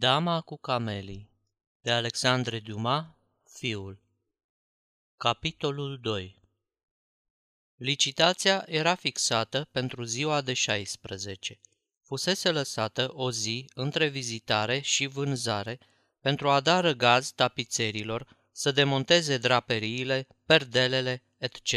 Dama cu camelii de Alexandre Dumas, fiul Capitolul 2 Licitația era fixată pentru ziua de 16. Fusese lăsată o zi între vizitare și vânzare pentru a da răgaz tapițerilor să demonteze draperiile, perdelele, etc.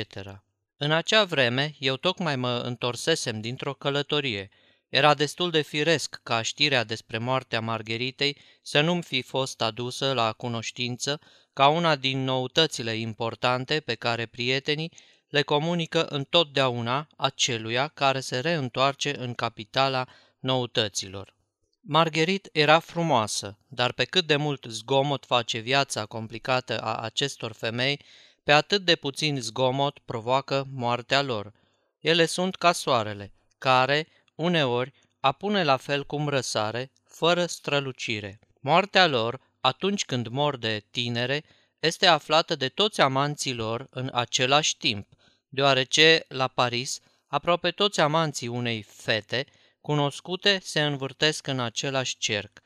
În acea vreme, eu tocmai mă întorsesem dintr-o călătorie – era destul de firesc ca știrea despre moartea Margheritei să nu-mi fi fost adusă la cunoștință ca una din noutățile importante pe care prietenii le comunică întotdeauna aceluia care se reîntoarce în capitala noutăților. Margherit era frumoasă, dar pe cât de mult zgomot face viața complicată a acestor femei, pe atât de puțin zgomot provoacă moartea lor. Ele sunt ca soarele, care, uneori, apune la fel cum răsare, fără strălucire. Moartea lor, atunci când mor de tinere, este aflată de toți amanții lor în același timp, deoarece, la Paris, aproape toți amanții unei fete cunoscute se învârtesc în același cerc.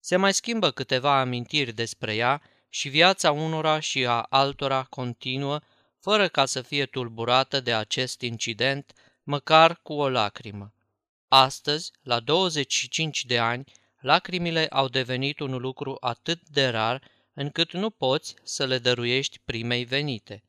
Se mai schimbă câteva amintiri despre ea și viața unora și a altora continuă, fără ca să fie tulburată de acest incident, măcar cu o lacrimă. Astăzi, la 25 de ani, lacrimile au devenit un lucru atât de rar încât nu poți să le dăruiești primei venite.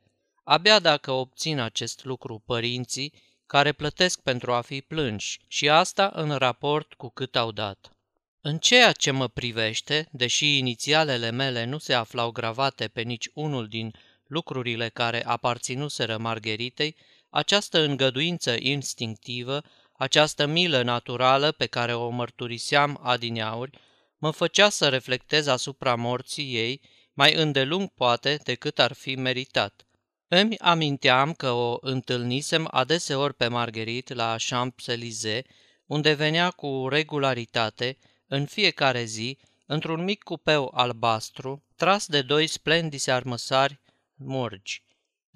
Abia dacă obțin acest lucru părinții, care plătesc pentru a fi plânși și asta în raport cu cât au dat. În ceea ce mă privește, deși inițialele mele nu se aflau gravate pe nici unul din lucrurile care aparținuseră Margheritei, această îngăduință instinctivă această milă naturală pe care o mărturiseam adineauri mă făcea să reflectez asupra morții ei mai îndelung poate decât ar fi meritat. Îmi aminteam că o întâlnisem adeseori pe Marguerite la Champs-Élysées, unde venea cu regularitate, în fiecare zi, într-un mic cupeu albastru, tras de doi splendiți armăsari murgi.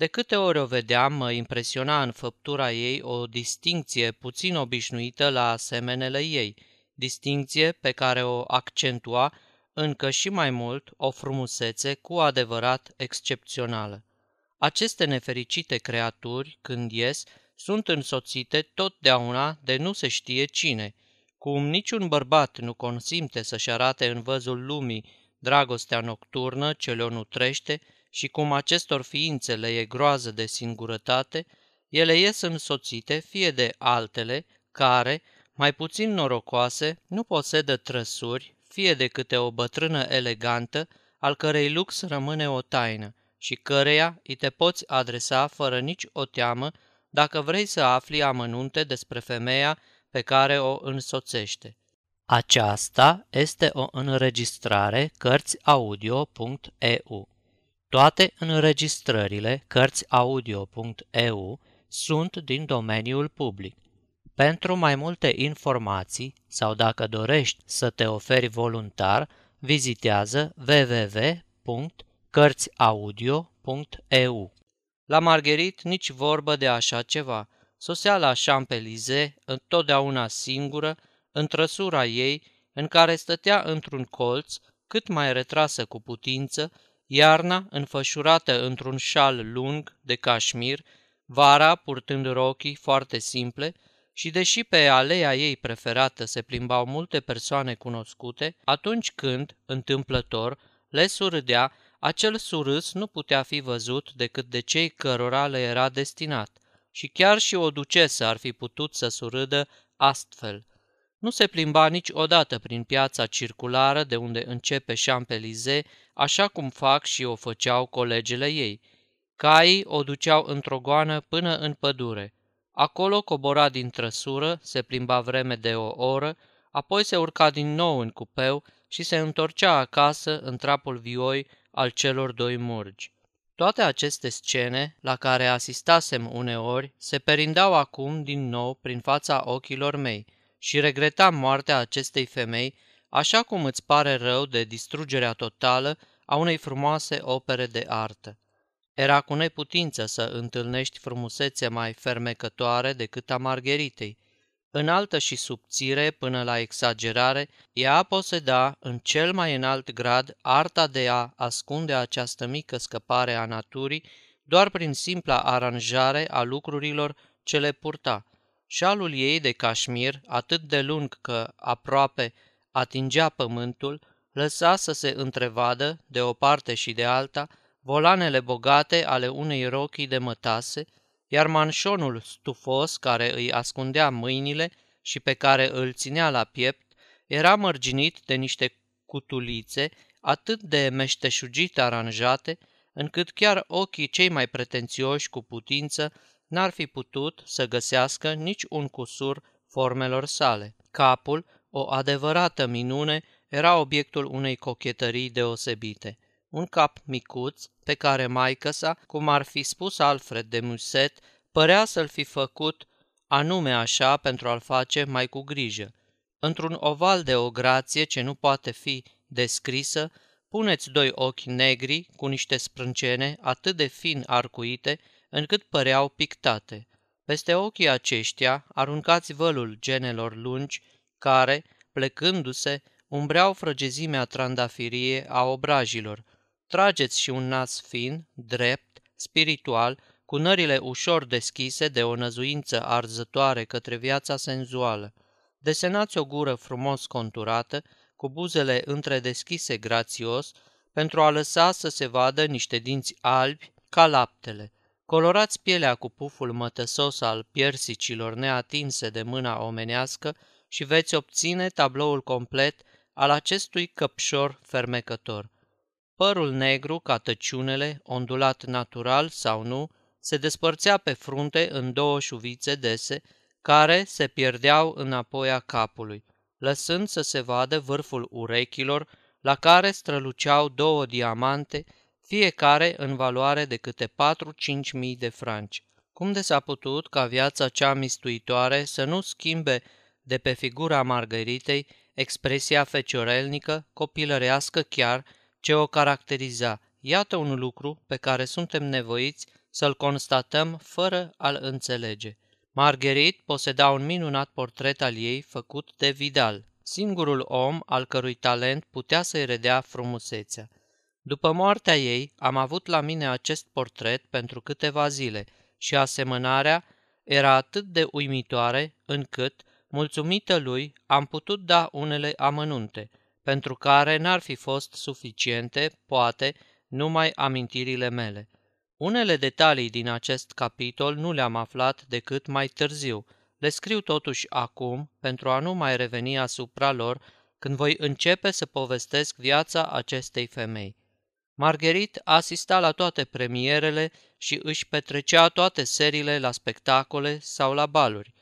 De câte ori o vedeam, mă impresiona în făptura ei o distincție puțin obișnuită la asemenele ei, distincție pe care o accentua încă și mai mult o frumusețe cu adevărat excepțională. Aceste nefericite creaturi, când ies, sunt însoțite totdeauna de nu se știe cine, cum niciun bărbat nu consimte să-și arate în văzul lumii dragostea nocturnă ce le-o nutrește și cum acestor ființe le e groază de singurătate, ele ies însoțite fie de altele care, mai puțin norocoase, nu posedă trăsuri, fie de câte o bătrână elegantă, al cărei lux rămâne o taină și căreia îi te poți adresa fără nici o teamă dacă vrei să afli amănunte despre femeia pe care o însoțește. Aceasta este o înregistrare Cărțiaudio.eu. Toate înregistrările Cărțiaudio.eu sunt din domeniul public. Pentru mai multe informații sau dacă dorești să te oferi voluntar, vizitează www.cărțiaudio.eu. La Margherit nici vorbă de așa ceva. Sosea la Champs-Élysées, întotdeauna singură, în trăsura ei, în care stătea într-un colț, cât mai retrasă cu putință, iarna înfășurată într-un șal lung de cașmir, vara purtând rochii foarte simple și deși pe aleea ei preferată se plimbau multe persoane cunoscute, atunci când, întâmplător, le surâdea, acel surâs nu putea fi văzut decât de cei cărora le era destinat și chiar și o ducesă ar fi putut să surâdă astfel – nu se plimba niciodată prin piața circulară de unde începe Champs-Élysées, așa cum fac și o făceau colegele ei. Caii o duceau într-o goană până în pădure. Acolo cobora din trăsură, se plimba vreme de o oră, apoi se urca din nou în cupeu și se întorcea acasă în trapul vioi al celor doi murgi. Toate aceste scene, la care asistasem uneori, se perindau acum din nou prin fața ochilor mei – și regretam moartea acestei femei, așa cum îți pare rău de distrugerea totală a unei frumoase opere de artă. Era cu neputință să întâlnești frumusețe mai fermecătoare decât a Margheritei. Înaltă și subțire până la exagerare, ea poseda în cel mai înalt grad arta de a ascunde această mică scăpare a naturii doar prin simpla aranjare a lucrurilor ce le purta. Șalul ei de cașmir, atât de lung că aproape atingea pământul, lăsa să se întrevadă, de o parte și de alta, volanele bogate ale unei rochii de mătase, iar manșonul stufos care îi ascundea mâinile și pe care îl ținea la piept era mărginit de niște cutulițe atât de meșteșugit aranjate, încât chiar ochii cei mai pretențioși cu putință n-ar fi putut să găsească nici un cusur formelor sale. Capul, o adevărată minune, era obiectul unei cochetării deosebite. Un cap micuț, pe care maică sa, cum ar fi spus Alfred de Muset, părea să-l fi făcut anume așa pentru a-l face mai cu grijă. Într-un oval de o grație ce nu poate fi descrisă, puneți doi ochi negri cu niște sprâncene atât de fin arcuite încât păreau pictate. Peste ochii aceștia aruncați vălul genelor lungi care, plecându-se, umbreau frăgezimea trandafirie a obrajilor. Trageți și un nas fin, drept, spiritual, cu nările ușor deschise de o năzuință arzătoare către viața senzuală. Desenați o gură frumos conturată, cu buzele întredeschise grațios, pentru a lăsa să se vadă niște dinți albi ca laptele. Colorați pielea cu puful mătăsos al piersicilor neatinse de mâna omenească și veți obține tabloul complet al acestui căpșor fermecător. Părul negru, ca tăciunele, ondulat natural sau nu, se despărțea pe frunte în două șuvițe dese, care se pierdeau înapoi a capului, lăsând să se vadă vârful urechilor, la care străluceau două diamante, fiecare în valoare de câte 4-5 mii de franci. Cum de s-a putut ca viața cea mistuitoare să nu schimbe de pe figura Margaritei expresia feciorelnică, copilărească chiar, ce o caracteriza. Iată un lucru pe care suntem nevoiți să-l constatăm fără a-l înțelege. Marguerite poseda un minunat portret al ei făcut de Vidal, singurul om al cărui talent putea să-i redea frumusețea. După moartea ei, am avut la mine acest portret pentru câteva zile și asemănarea era atât de uimitoare încât, mulțumită lui, am putut da unele amănunte, pentru care n-ar fi fost suficiente, poate, numai amintirile mele. Unele detalii din acest capitol nu le-am aflat decât mai târziu. Le scriu totuși acum pentru a nu mai reveni asupra lor când voi începe să povestesc viața acestei femei. Marguerite asista la toate premierele și își petrecea toate seriile la spectacole sau la baluri.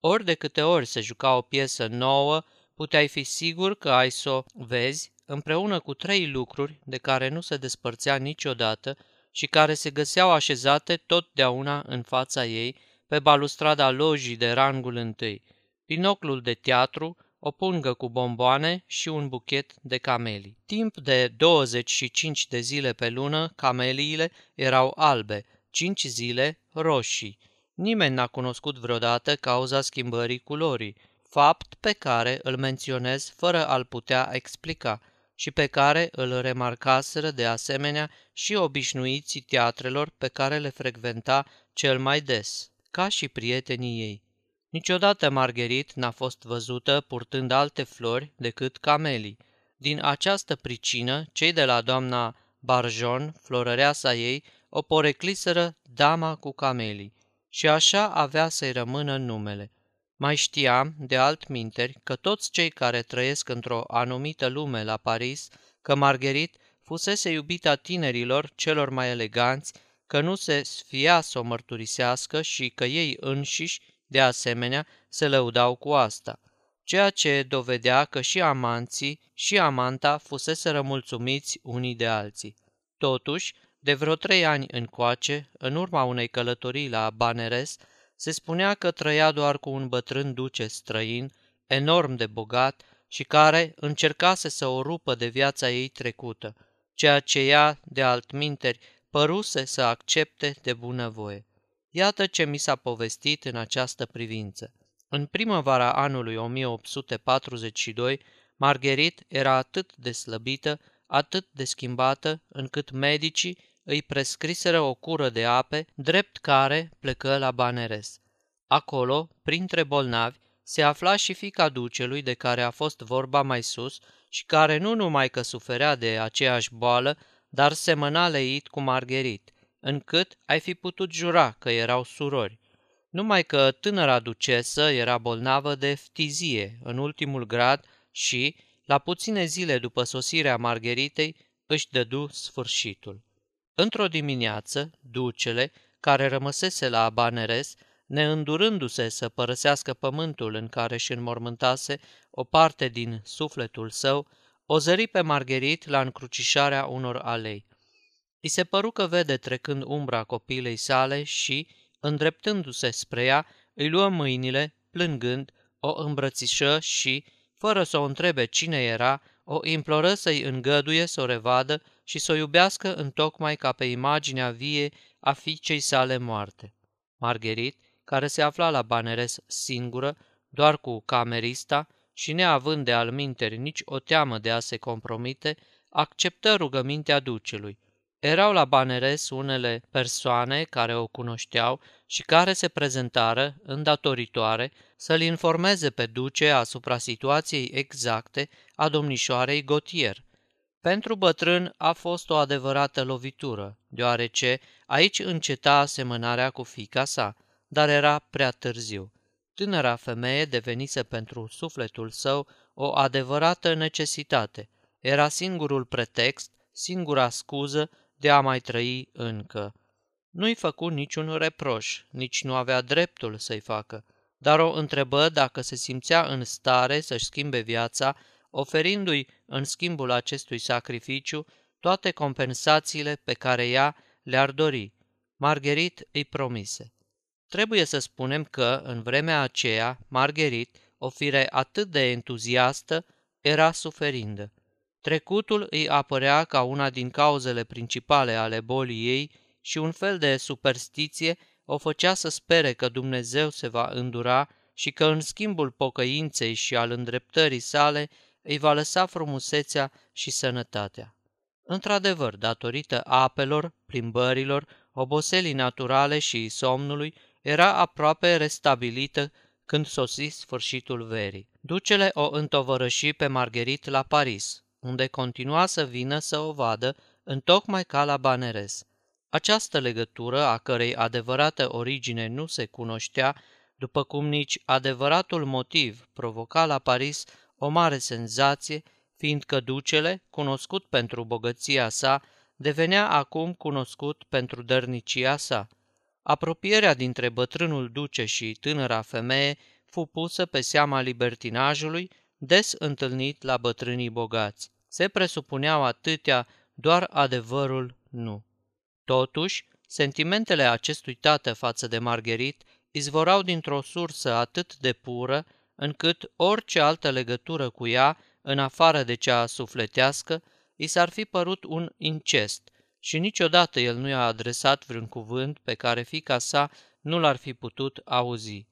Ori de câte ori se juca o piesă nouă, puteai fi sigur că ai să o vezi împreună cu trei lucruri de care nu se despărțea niciodată și care se găseau așezate totdeauna în fața ei pe balustrada lojii de rangul întâi, binoclul de teatru, o pungă cu bomboane și un buchet de camelii. Timp de 25 de zile pe lună, cameliile erau albe, 5 zile roșii. Nimeni n-a cunoscut vreodată cauza schimbării culorii, fapt pe care îl menționez fără a-l putea explica și pe care îl remarcaseră de asemenea și obișnuiții teatrelor pe care le frecventa cel mai des, ca și prietenii ei. Niciodată Margherit n-a fost văzută purtând alte flori decât camelii. Din această pricină, cei de la doamna Barjon, florăreasa ei, o porecliseră dama cu camelii și așa avea să-i rămână numele – mai știam, de altminteri, că toți cei care trăiesc într-o anumită lume la Paris, că Marguerite fusese iubita tinerilor celor mai eleganți, că nu se sfia să o mărturisească și că ei înșiși, de asemenea, se lăudau cu asta, ceea ce dovedea că și amanții și amanta fusese rămulțumiți unii de alții. Totuși, de vreo trei ani încoace, în urma unei călătorii la Baneres, se spunea că trăia doar cu un bătrân duce străin, enorm de bogat și care încercase să o rupă de viața ei trecută, ceea ce ea, de altminteri, păruse să accepte de bunăvoie. Iată ce mi s-a povestit în această privință. În primăvara anului 1842, Margherit era atât de slăbită, atât de schimbată, încât medicii îi prescriseră o cură de ape, drept care plecă la Baneres. Acolo, printre bolnavi, se afla și fica ducelui de care a fost vorba mai sus și care nu numai că suferea de aceeași boală, dar semăna leit cu Margherit, încât ai fi putut jura că erau surori. Numai că tânăra ducesă era bolnavă de ftizie în ultimul grad și, la puține zile după sosirea Margheritei, își dădu sfârșitul. Într-o dimineață, ducele, care rămăsese la Baneres, neîndurându-se să părăsească pământul în care își înmormântase o parte din sufletul său, o zări pe Margherit la încrucișarea unor alei. I se păru că vede trecând umbra copilei sale și, îndreptându-se spre ea, îi luă mâinile, plângând, o îmbrățișă și, fără să o întrebe cine era, o imploră să-i îngăduie să o revadă și să o iubească întocmai ca pe imaginea vie a fiicei sale moarte. Margherit, care se afla la Baneres singură, doar cu camerista și neavând de alminteri nici o teamă de a se compromite, acceptă rugămintea ducelui. Erau la Baneres unele persoane care o cunoșteau și care se prezentară, îndatoritoare, să-l informeze pe duce asupra situației exacte a domnișoarei Gotier. Pentru bătrân a fost o adevărată lovitură, deoarece aici înceta asemănarea cu fica sa, dar era prea târziu. Tânăra femeie devenise pentru sufletul său o adevărată necesitate. Era singurul pretext, singura scuză de a mai trăi încă. Nu-i făcu niciun reproș, nici nu avea dreptul să-i facă, dar o întrebă dacă se simțea în stare să-și schimbe viața, oferindu-i în schimbul acestui sacrificiu toate compensațiile pe care ea le-ar dori. Margherit îi promise. Trebuie să spunem că, în vremea aceea, Margherit, o fire atât de entuziastă, era suferindă. Trecutul îi apărea ca una din cauzele principale ale bolii ei și un fel de superstiție o făcea să spere că Dumnezeu se va îndura și că în schimbul pocăinței și al îndreptării sale îi va lăsa frumusețea și sănătatea. Într-adevăr, datorită apelor, plimbărilor, oboselii naturale și somnului, era aproape restabilită când sosi sfârșitul verii. Ducele o întovărăși pe Margherit la Paris, unde continua să vină să o vadă, întocmai ca la Baneres. Această legătură, a cărei adevărată origine nu se cunoștea, după cum nici adevăratul motiv provoca la Paris o mare senzație, fiindcă ducele, cunoscut pentru bogăția sa, devenea acum cunoscut pentru dărnicia sa. Apropierea dintre bătrânul duce și tânăra femeie fu pusă pe seama libertinajului, des întâlnit la bătrânii bogați. Se presupuneau atâtea, doar adevărul nu. Totuși, sentimentele acestui tată față de Margherit izvorau dintr-o sursă atât de pură, încât orice altă legătură cu ea, în afară de cea sufletească, i s-ar fi părut un incest și niciodată el nu i-a adresat vreun cuvânt pe care fica sa nu l-ar fi putut auzi.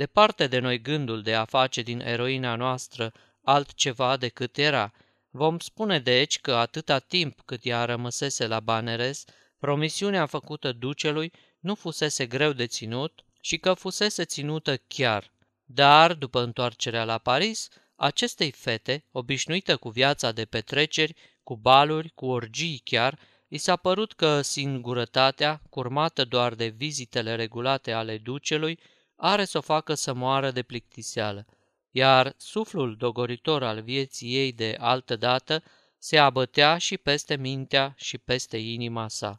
Departe de noi gândul de a face din eroina noastră altceva decât era, vom spune deci că atâta timp cât ea rămăsese la Baneres, promisiunea făcută ducelui nu fusese greu de ținut și că fusese ținută chiar. Dar, după întoarcerea la Paris, acestei fete, obișnuită cu viața de petreceri, cu baluri, cu orgii chiar, i s-a părut că singurătatea, curmată doar de vizitele regulate ale ducelui, are să o facă să moară de plictiseală, iar suflul dogoritor al vieții ei de altă dată se abătea și peste mintea și peste inima sa.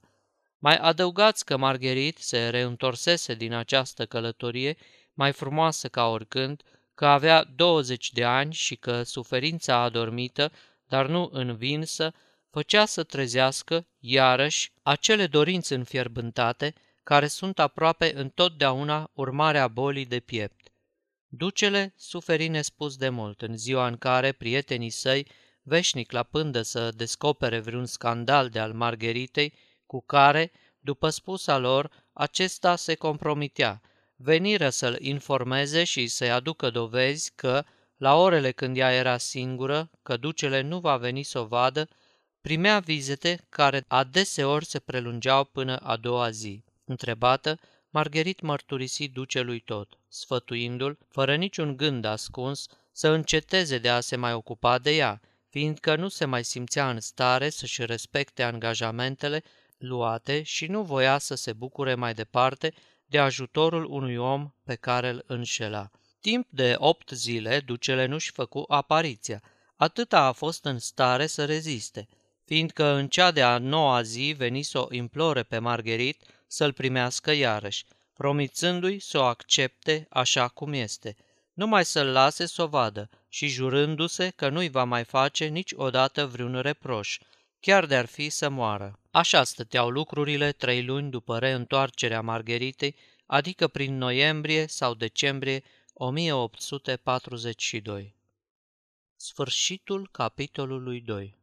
Mai adăugați că Margherit se reîntorsese din această călătorie mai frumoasă ca oricând, că avea 20 de ani și că suferința adormită, dar nu învinsă, făcea să trezească, iarăși, acele dorințe înfierbântate care sunt aproape întotdeauna urmarea bolii de piept. Ducele suferi nespus de mult în ziua în care prietenii săi, veșnic la pândă să descopere vreun scandal de al Margheritei, cu care, după spusa lor, acesta se compromitea, veniră să-l informeze și să-i aducă dovezi că, la orele când ea era singură, că ducele nu va veni să o vadă, primea vizite care adeseori se prelungeau până a doua zi. Întrebată, Margherit mărturisi ducelui tot, sfătuindu-l, fără niciun gând ascuns, să înceteze de a se mai ocupa de ea, fiindcă nu se mai simțea în stare să-și respecte angajamentele luate și nu voia să se bucure mai departe de ajutorul unui om pe care îl înșela. Timp de opt zile, ducele nu-și făcu apariția. Atâta a fost în stare să reziste, fiindcă în cea de-a noua zi veni să o implore pe Margherit să-l primească iarăși, promițându-i să o accepte așa cum este, numai să-l lase să o vadă și jurându-se că nu-i va mai face niciodată vreun reproș, chiar de-ar fi să moară. Așa stăteau lucrurile trei luni după reîntoarcerea Margheritei, adică prin noiembrie sau decembrie 1842. Sfârșitul capitolului 2